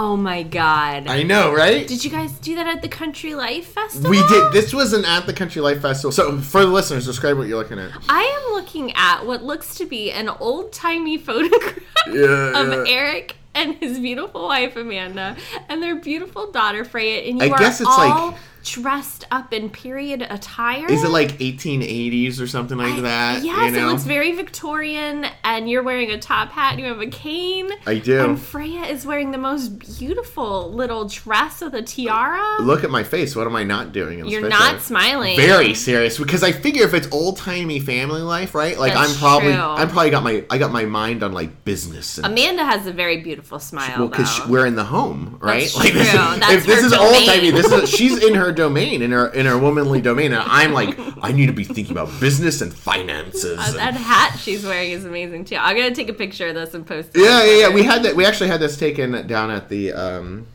Oh my god! I know, right? Did you guys do that at the Country Life Festival? We did. This was an at the Country Life Festival. So, for the listeners, describe what you're looking at. I am looking at what looks to be an old timey photograph Yeah, of yeah. Eric and his beautiful wife Amanda and their beautiful daughter Freya. And I you are guess it's all like dressed up in period attire. Is it like 1880s or something like that? Yes, you know? it looks very Victorian, and you're wearing a top hat and you have a cane. I do. And Freya is wearing the most beautiful little dress with a tiara. Look at my face. What am I not doing in this You're picture? not smiling. Very serious because I figure if it's old timey family life, right? Like That's I'm probably true. I'm probably got my I got my mind on like business and Amanda has a very beautiful smile. well because we're in the home, right? That's like this true. is, That's if this is old timey, this is she's in her domain in her in her womanly domain, and I'm like I need to be thinking about business and finances. Uh, that hat she's wearing is amazing too. I'm gonna take a picture of this and post it. Yeah, yeah, yeah. We had that. We actually had this taken down at the um,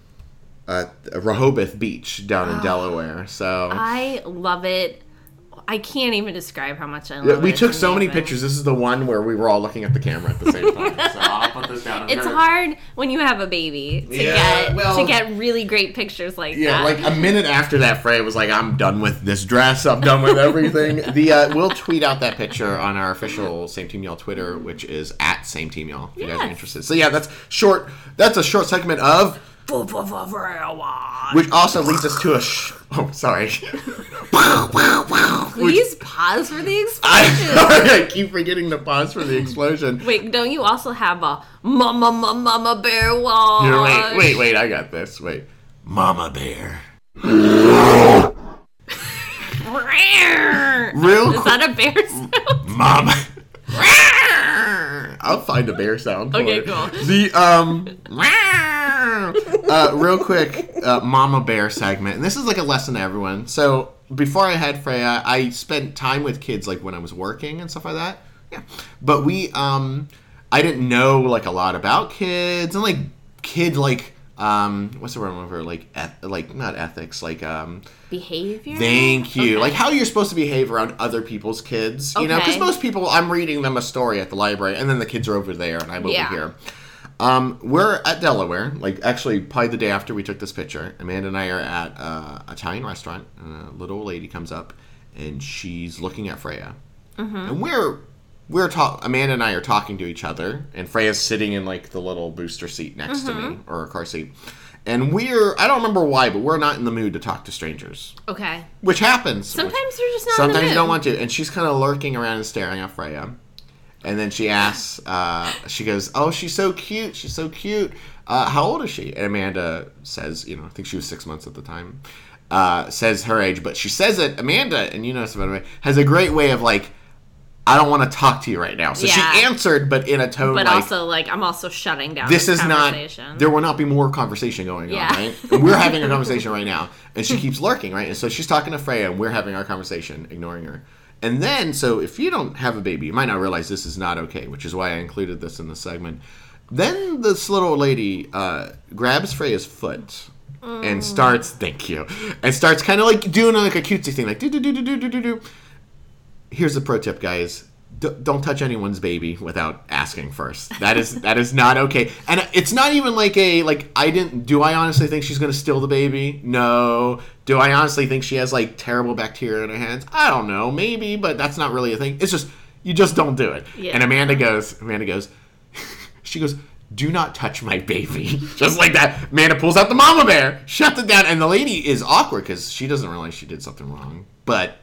at Rehoboth Beach down Ah. in Delaware. So I love it. I can't even describe how much I love Yeah, it. we It's took so many pictures. This is the one where we were all looking at the camera at the same time. so I'll put this down. It's hard when you have a baby to Yeah, get well- to get really great pictures like Yeah, that. Yeah, like a minute after that, Freya was like, "I'm done with this dress. I'm done with everything." the uh, we'll tweet out that picture on our official Same Team Y'all Twitter, which is at Same Team Y'all. If you guys are interested. So yeah, that's short. That's a short segment of which also leads us to a. Sh- oh, sorry. Please pause for the explosion. I, I keep forgetting to pause for the explosion. Wait, don't you also have a mama mama mama bear wash? Here, wait, wait, wait. I got this. Wait. Mama Bear. Real Is that a bear sound? Mama. I'll find a bear sound. For Okay, it. cool. The um, uh, real quick, uh, Mama Bear segment, and this is like a lesson to everyone. So before I had Freya, I spent time with kids like when I was working and stuff like that. Yeah, but we um, I didn't know like a lot about kids and like kid like um, what's the word for? Like eth- like not ethics, like um. Behavior. Thank you. Okay. Like how you're supposed to behave around other people's kids, you know? Because most people, I'm reading them a story at the library, and then the kids are over there, and I'm Yeah. over here. Um, we're at Delaware, like actually probably the day after we took this picture. Amanda and I are at uh, Italian restaurant, and a little lady comes up, and she's looking at Freya, Mm-hmm. and we're we're talk. Amanda and I are talking to each other, and Freya's sitting in like the little booster seat next to me Mm-hmm. or a car seat, and we're I don't remember why, but we're not in the mood to talk to strangers Okay. which happens. Sometimes you're just not. in the Sometimes you don't want to, and she's kind of lurking around and staring at Freya. And then she asks, uh, she goes, "Oh, she's so cute. She's so cute. Uh, how old is she?" And Amanda says, "You know, I think she was six months at the time." Uh, says her age, but she says it. Amanda, and you know this about me, has a great way of like, "I don't want to talk to you right now." So Yeah. she answered, but in a tone But like, also, like, I'm also shutting down. this This, is not there will not be more conversation going Yeah. on right and we're having a conversation right now and she keeps lurking right and so she's talking to freya and we're having our conversation ignoring her and then so if you don't have a baby you might not realize this is not okay which is why i included this in the segment. Then this little lady uh, grabs freya's foot and starts thank you and starts kind of like doing like a cutesy thing like do do do do do do do do. Here's a pro tip guys don't touch anyone's baby without asking first. That is that is not okay. And it's not even like a like i didn't do i honestly think she's gonna steal the baby? No. Do i honestly think she has like terrible bacteria in her hands? I don't know. Maybe but that's not really a thing. It's just you just don't do it. Yeah. and amanda goes amanda goes she goes do not touch my baby. Just like that. Amanda pulls out the mama bear shuts it down and the lady is awkward because she doesn't realize she did something wrong. But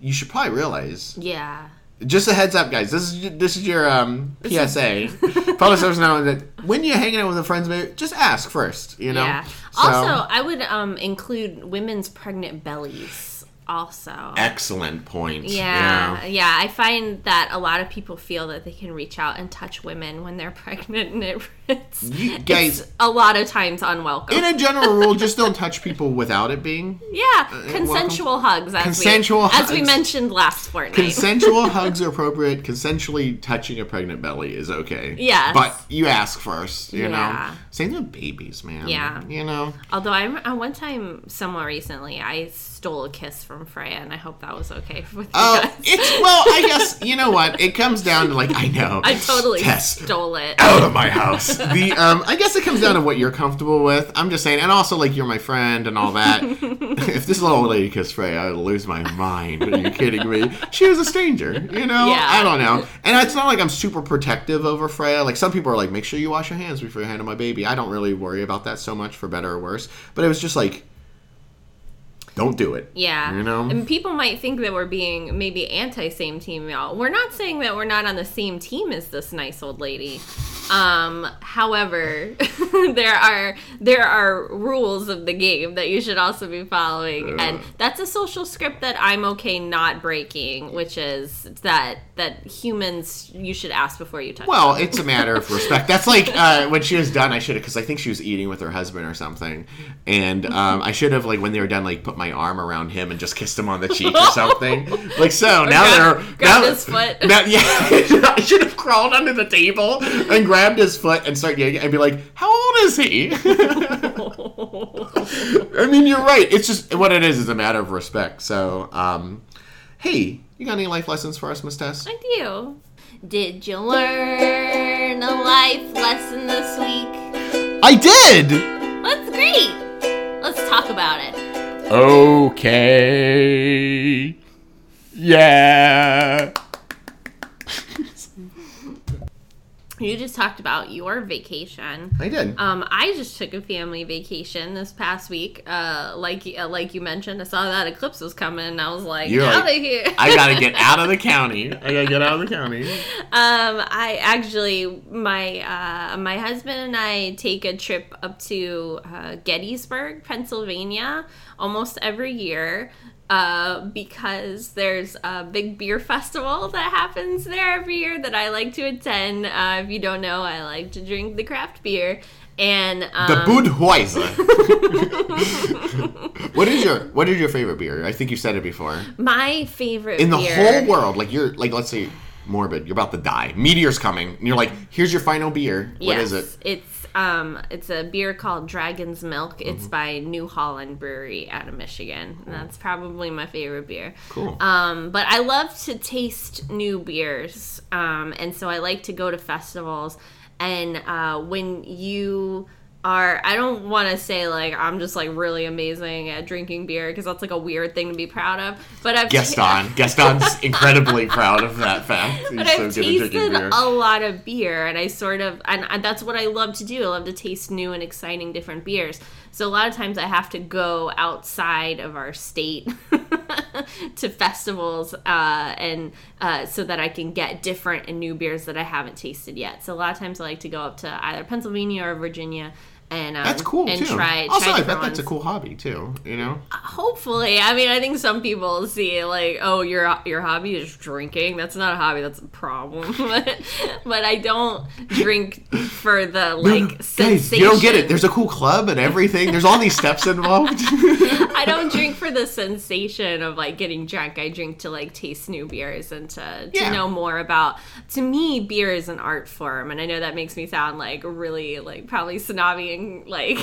you should probably realize yeah. Just a heads up, guys. This is this is your um, PSA. Public service announcement that when you're hanging out with a friend's baby, just ask first. You know. Yeah. So- Also, I would um include women's pregnant bellies. Also. excellent point. Yeah, yeah, I find that a lot of people feel that they can reach out and touch women when they're pregnant, and it, it's, You guys- it's a lot of times unwelcome. In a general rule, just don't touch people without it being. yeah, consensual hugs, as Consensual we, as we mentioned last fortnight. Consensual hugs are appropriate. Consensually touching a pregnant belly is okay. Yes. But you ask first, you Yeah. know? Same with babies, man. Yeah. You know? Although I, rem- uh, one time, somewhat recently, I stole a kiss from Freya, and I hope that was okay with you Oh, guys. it's, well, I guess, you know what? It comes down to, like, I know. I totally Tess, stole it. out of my house. The um, I guess it comes down to what you're comfortable with. I'm just saying, and also like you're my friend and all that. if this little old lady kissed Freya, I would lose my mind. Are you kidding me? She was a stranger, you know. Yeah. I don't know, and it's not like I'm super protective over Freya. Like some people are like, make sure you wash your hands before you handle my baby. I don't really worry about that so much, for better or worse. But it was just like. Don't do it. Yeah. You know? And people might think that we're being maybe anti same team, y'all. We're not saying that we're not on the same team as this nice old lady. Um, however, there are there are rules of the game that you should also be following, and that's a social script that I'm okay not breaking, which is that that humans you should ask before you touch. Well, it's a matter of respect. That's like uh, when she was done. I should have because I think she was eating with her husband or something, and um, I should have like when they were done, like put my arm around him and just kissed him on the cheek or something. Like so. now grab- they're grab now, his foot. Now, yeah, I should have crawled under the table and grabbed his foot and start yanking and be like, "How old is he?" I mean, you're right. It's just what it is is a matter of respect. So, um, hey, you got any life lessons for us, Miss Tess? I do. Did you learn a life lesson this week? I did. That's great. Let's talk about it. Okay. Yeah. You just talked about your vacation. I did. Um, I just took a family vacation this past week. Uh, like uh, like you mentioned, I saw that eclipse was coming, and I was like, You're out like, of here. I gotta get out of the county. I gotta get out of the county. Um, I actually my uh, my husband and I take a trip up to uh, Gettysburg, Pennsylvania, almost every year. Uh, because there's a big beer festival that happens there every year that I like to attend. Uh, if you don't know, I like to drink the craft beer, and um, The Budweiser. what is your What is your favorite beer? I think you said it before. my favorite In the beer, whole world, like you're like let's say morbid, you're about to die. Meteor's coming, and you're like, here's your final beer. What is Yes, it? It's um, it's a beer called Dragon's Milk. It's Mm-hmm. by New Holland Brewery out of Michigan. And that's probably my favorite beer. Cool. Um, but I love to taste new beers, um, and so I like to go to festivals. And uh, when you are, I don't want to say like I'm just like really amazing at drinking beer because that's like a weird thing to be proud of. But I've Gaston. Gaston's incredibly proud of that fact. He's but I've good at tasted beer. a lot of beer, and I sort of, and, and that's what I love to do. I love to taste new and exciting different beers. So a lot of times I have to go outside of our state to festivals, uh, and uh, so that I can get different and new beers that I haven't tasted yet. So a lot of times I like to go up to either Pennsylvania or Virginia. And, um, That's cool and too. try, also, try I bet that's a cool hobby too. You know, Hopefully, I mean, I think some people see like, oh, your your hobby is drinking. That's not a hobby. That's a problem. but, I don't drink for the like guys, sensation. you don't get it. There's a cool club and everything. There's all these steps involved. I don't drink for the sensation of like getting drunk. I drink to like taste new beers and to, to Yeah. know more about. To me, beer is an art form, and I know that makes me sound like really like probably snobby and like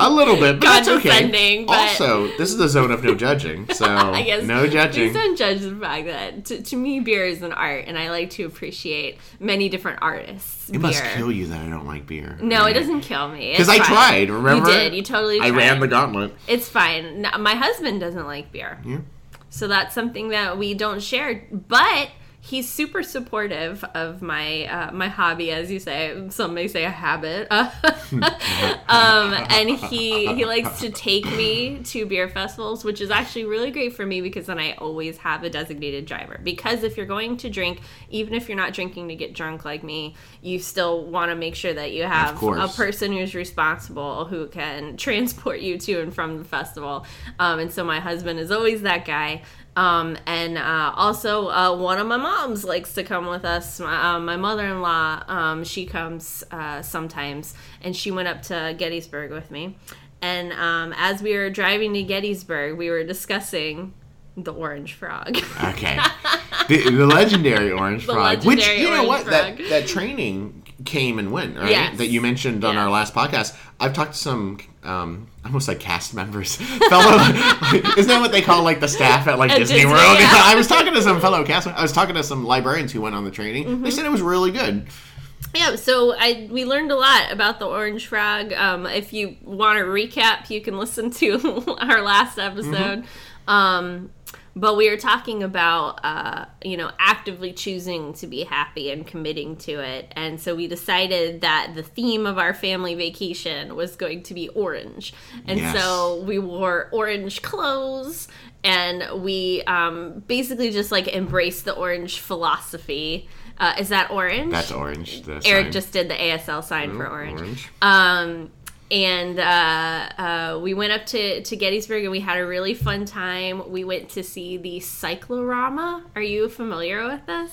a little bit, but that's okay. But- Also, this is the zone of no judging, so I guess no judging. Please don't judge the fact that to, to me beer is an art, and I like to appreciate many different artists. It beer. must kill you that I don't like beer. No, it doesn't kill me. Because I tried. Remember? You did. You totally. I ran the gauntlet. It's fine. No, my husband doesn't like beer, Yeah. so that's something that we don't share. But he's super supportive of my uh, my hobby, as you say. Some may say a habit. um, and he he likes to take me to beer festivals, which is actually really great for me because then I always have a designated driver. Because if you're going to drink, even if you're not drinking to get drunk like me, you still want to make sure that you have a person who's responsible who can transport you to and from the festival. Um, and so my husband is always that guy. Um, and uh, also, uh, one of my moms likes to come with us. My, uh, my mother in law, um, she comes uh, sometimes, and she went up to Gettysburg with me. And um, as we were driving to Gettysburg, we were discussing the orange frog. Okay. the, the legendary orange The frog, which legendary you know what that that training came and went, right? Yes. That you mentioned on our last podcast. I've talked to some, um, I almost like cast members, fellow. isn't that what they call like the staff at like At Disney, Disney, World? yeah. I was talking to some fellow cast. I was talking to some librarians who went on the training. Mm-hmm. They said it was really good. Yeah, so I we learned a lot about the orange frog. Um, if you want to recap, you can listen to our last episode. Um, but we were talking about uh, you know actively choosing to be happy and committing to it and so we decided that the theme of our family vacation was going to be orange and Yes. so we wore orange clothes and we um, basically just like embraced the orange philosophy uh, is that orange That's orange. Eric sign. just did the asl sign for orange orange. um, and uh, uh, we went up to, to Gettysburg and we had a really fun time. We went to see the cyclorama. Are you familiar with this?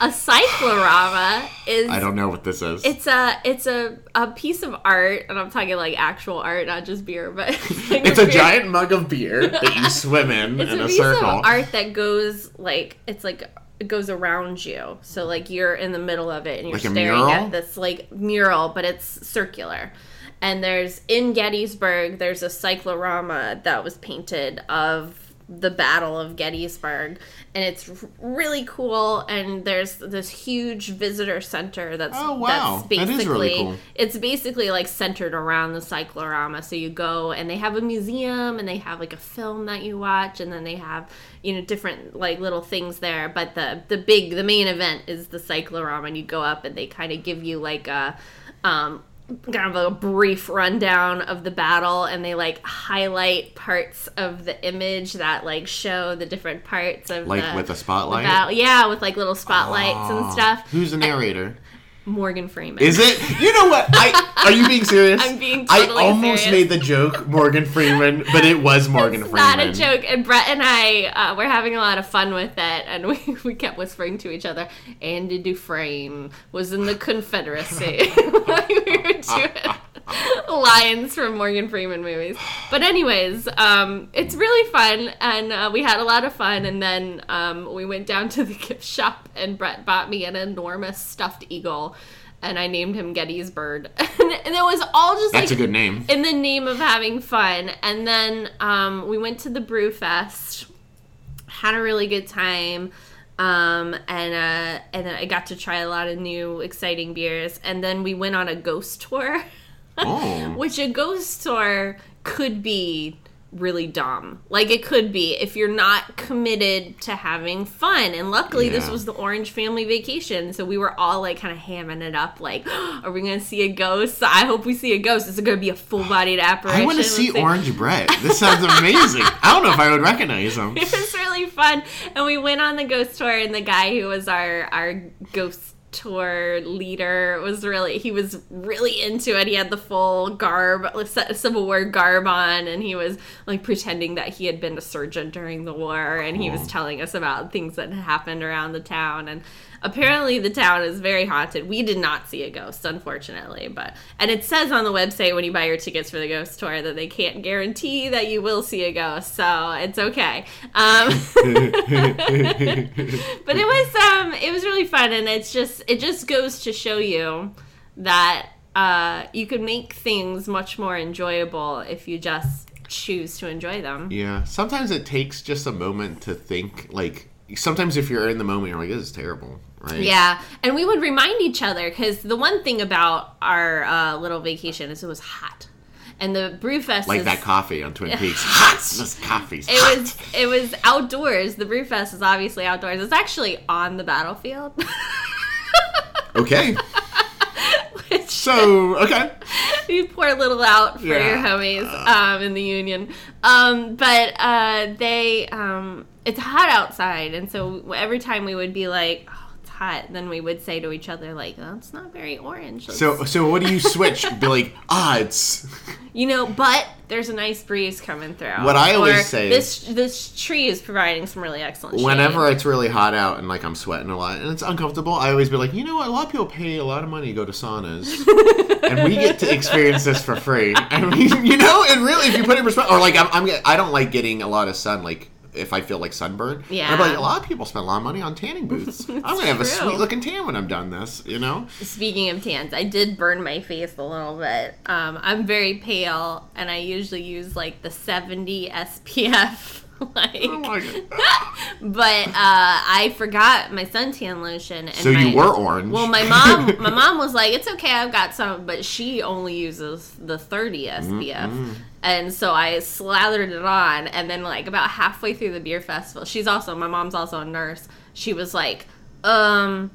A cyclorama is I don't know what this is. it's a it's a, a piece of art, and I'm talking like actual art, not just beer, but like It's a beer- giant mug of beer that you swim in It's in a a, piece circle. of art that goes like it's like it goes around you. So like you're in the middle of it and you're Like staring mural? at this like mural, but it's circular. And there's in Gettysburg, there's a cyclorama that was painted of the Battle of Gettysburg, and it's really cool. And there's this huge visitor center that's Oh, wow. that's basically is really cool. it's basically like centered around the cyclorama so you go and they have a museum and they have like a film that you watch and then they have you know different like little things there but the the big the main event is the cyclorama and you go up and they kind of give you like a um kind of a brief rundown of the battle and they like highlight parts of the image that like show the different parts of Like the, with a the spotlight? battle yeah with like little spotlights and Oh. stuff Who's the narrator? Morgan freeman Is it? You know what? I are you being serious? I'm being totally I almost serious. made the joke Morgan Freeman, but it was Morgan It's Freeman. not a joke. And Brett and I uh, were having a lot of fun with it, and we, we kept whispering to each other. Andy Dufresne was in the Confederacy. We were doing lines from Morgan Freeman movies. But anyways, um, it's really fun, and uh, we had a lot of fun. And then um, we went down to the gift shop, and Brett bought me an enormous stuffed eagle. And I named him Gettysburg, Bird. and it was all just That's like a good name. in the name of having fun. And then um, we went to the Brew Fest, had a really good time. Um, and uh, and then I got to try a lot of new exciting beers. And then we went on a ghost tour, Oh. which a ghost tour could be really dumb. Like it could be if you're not committed to having fun. And luckily, this was the Orange family vacation, so we were all like kind of hamming it up. Like, are we gonna see a ghost? I hope we see a ghost. Is it gonna be a full bodied apparition? I want to see Orange Brett. This sounds amazing. I don't know if I would recognize him. it was really fun and we went on the ghost tour and the guy who was our our ghost tour leader was really he was really into it. He had the full garb civil war garb on and he was like pretending that he had been a surgeon during the war and he was telling us about things that had happened around the town and apparently the town is very haunted we did not see a ghost unfortunately but and it says on the website when you buy your tickets for the ghost tour that they can't guarantee that you will see a ghost so it's okay um but it was um it was really fun and it's just it just goes to show you that uh you can make things much more enjoyable if you just choose to enjoy them Yeah. Sometimes it takes just a moment to think. Like sometimes if you're in the moment, you're like, "This is terrible," right? yeah and we would remind each other because the one thing about our uh, little vacation is it was hot and the brewfest Like is, that coffee on Twin Peaks. Hot. This coffee's it hot. was it was outdoors the brewfest is obviously outdoors it's actually on the battlefield okay. which So okay. you pour a little out for Yeah. your homies um, in the union. Um, but uh, they, um, it's hot outside, and so every time we would be like, "Oh, it's hot," then we would say to each other like, "That's not very orange." Let's-" So so what do you switch? Be like, ah, it's you know, but there's a nice breeze coming through. What I always Or say this this tree is providing some really excellent. shade. whenever it's really hot out and like I'm sweating a lot and it's uncomfortable. I always be like, you know what? A lot of people pay a lot of money to go to saunas, and we get to experience this for free. I mean, you know, and really, if you put it in perspective, or like I'm, I'm I don't like getting a lot of sun, like. If I feel like sunburn, Yeah. I'm like a lot of people spend a lot of money on tanning booths. I'm gonna have a sweet looking tan when I'm done this, you know. Speaking of tans, I did burn my face a little bit. Um, I'm very pale, and I usually use like the 70 SPF like, Oh but uh, I forgot my suntan lotion. And So my, you were orange. Well, my mom, my mom was like, "It's okay, I've got some," but she only uses the 30 SPF, Mm-hmm. and so I slathered it on, and then like about halfway through the beer festival, she's also my mom's also a nurse. She was like, "Um,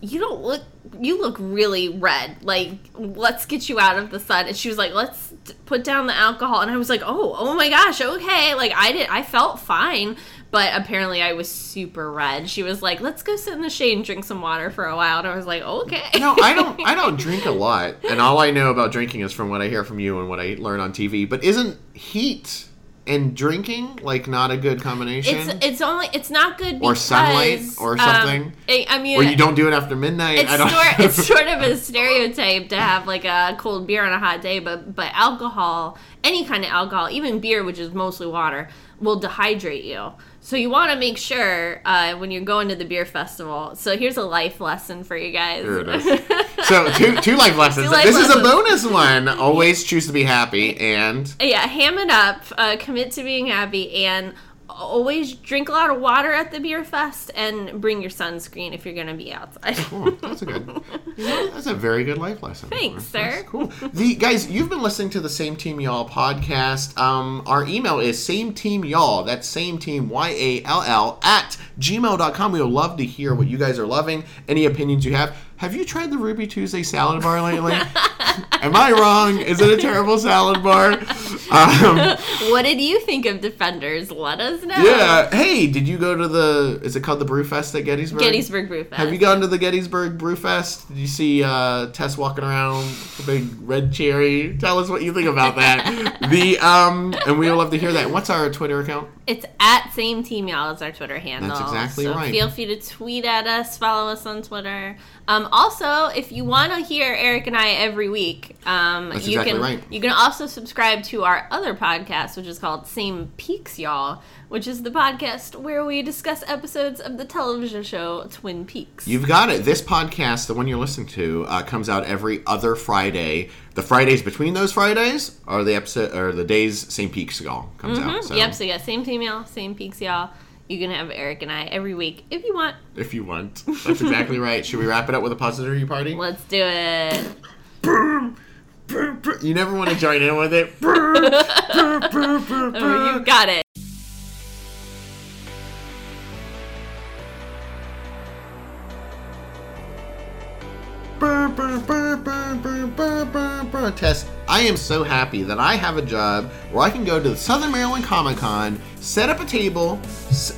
you don't look." You look really red. Like, let's get you out of the sun. And she was like, "Let's put down the alcohol." And I was like, "Oh, oh my gosh, okay." Like, I did. I felt fine, but apparently I was super red. She was like, "Let's go sit in the shade and drink some water for a while." And I was like, "Okay." no, I don't. I don't drink a lot, and all I know about drinking is from what I hear from you and what I learn on TV. But isn't heat and drinking like not a good combination? It's it's only it's not good Or because, sunlight or um, something? I, I mean, or you don't do it after midnight. it's I don't. sort it's sort of a stereotype to have like a cold beer on a hot day, but but alcohol, any kind of alcohol, even beer, which is mostly water, will dehydrate you. So you want to make sure uh, when you're going to the beer festival. So here's a life lesson for you guys. Here it is. so two two life lessons. Two life this is a bonus one. Always choose to be happy and yeah, ham it up, uh, commit to being happy, and always drink a lot of water at the beer fest, and bring your sunscreen if you're going to be outside. Cool. That's a good. You know, that's a very good life lesson. Thanks, That's sir. Cool. The guys, you've been listening to the Same Team Y'all podcast. Um, our email is same team y'all. That's same team y a l l at gmail.com. We would love to hear what you guys are loving. Any opinions you have. Have you tried the Ruby Tuesday salad bar lately? Am I wrong? Is it a terrible salad bar? Um, what did you think of Defenders? Let us know. yeah. Hey, did you go to the? Is it called the Brewfest at Gettysburg? Gettysburg Brew Fest. Have you gone to the Gettysburg Brewfest? Did you see uh, Tess walking around with a big red cherry? Tell us what you think about that. the um, and we would love to hear that. What's our Twitter account? It's at Same Team Y'all is our Twitter handle. That's exactly so right. Feel free to tweet at us, follow us on Twitter. Um, also, if you want to hear Eric and I every week, um, you exactly can right. you can also subscribe to our other podcast, which is called Same Peaks Y'all, which is the podcast where we discuss episodes of the television show Twin Peaks. You've got it. This podcast, the one you're listening to, uh, comes out every other Friday. The Fridays between those Fridays are the episode or the days Same Peaks, Y'all comes out. So Mm-hmm. Yep. So yeah, Same Team Y'all, Same Peaks Y'all. You can have Eric and I every week if you want. if you want, that's exactly right. Should we wrap it up with a positivity party? Let's do it. You never want to join in with it. Oh, you got it. Tess, I am so happy that I have a job where I can go to the Southern Maryland Comic Con, set up a table,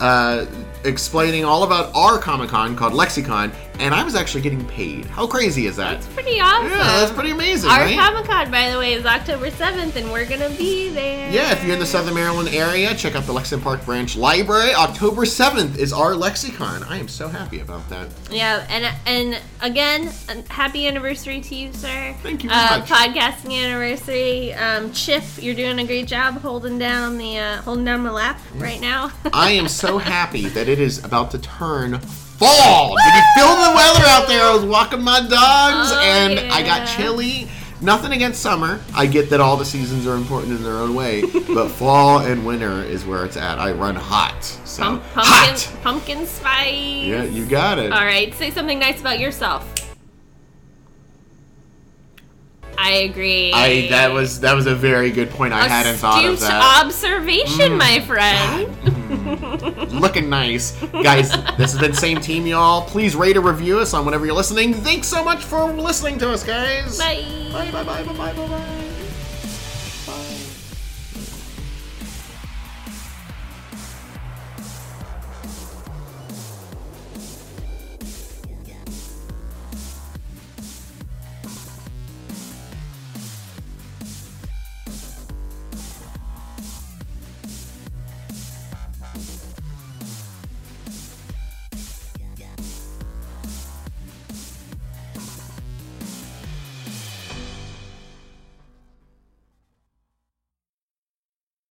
uh, explaining all about our Comic Con called Lexicon, and I was actually getting paid. How crazy is that? That's pretty awesome. Yeah, that's pretty amazing, Our right? Comic Con, by the way, is October 7th, and we're gonna be there. Yeah, if you're in the Southern Maryland area, check out the Lexington Park Branch Library. October 7th is our Lexicon. I am so happy about that. Yeah, and and again, happy anniversary to you, sir. Thank you very uh, much. Podcasting anniversary. Um, Chip, you're doing a great job holding down the uh, holding down my lap right now. I am so happy that it is about to turn fall. Did you feel the weather out there? I was walking my dogs Oh, and I got chilly. Nothing against summer. I get that all the seasons are important in their own way, but fall and winter is where it's at. I run hot. So Pump, pumpkin, hot. pumpkin spice. Yeah, you got it. All right, say something nice about yourself. I agree. I that was that was a very good point. I hadn't thought of Astute that. Mm. observation, my friend. Looking nice. Guys, this has been Same Team, y'all. Please rate or review us on whenever you're listening. Thanks so much for listening to us, guys. Bye. Bye, bye, bye, bye, bye, bye, bye.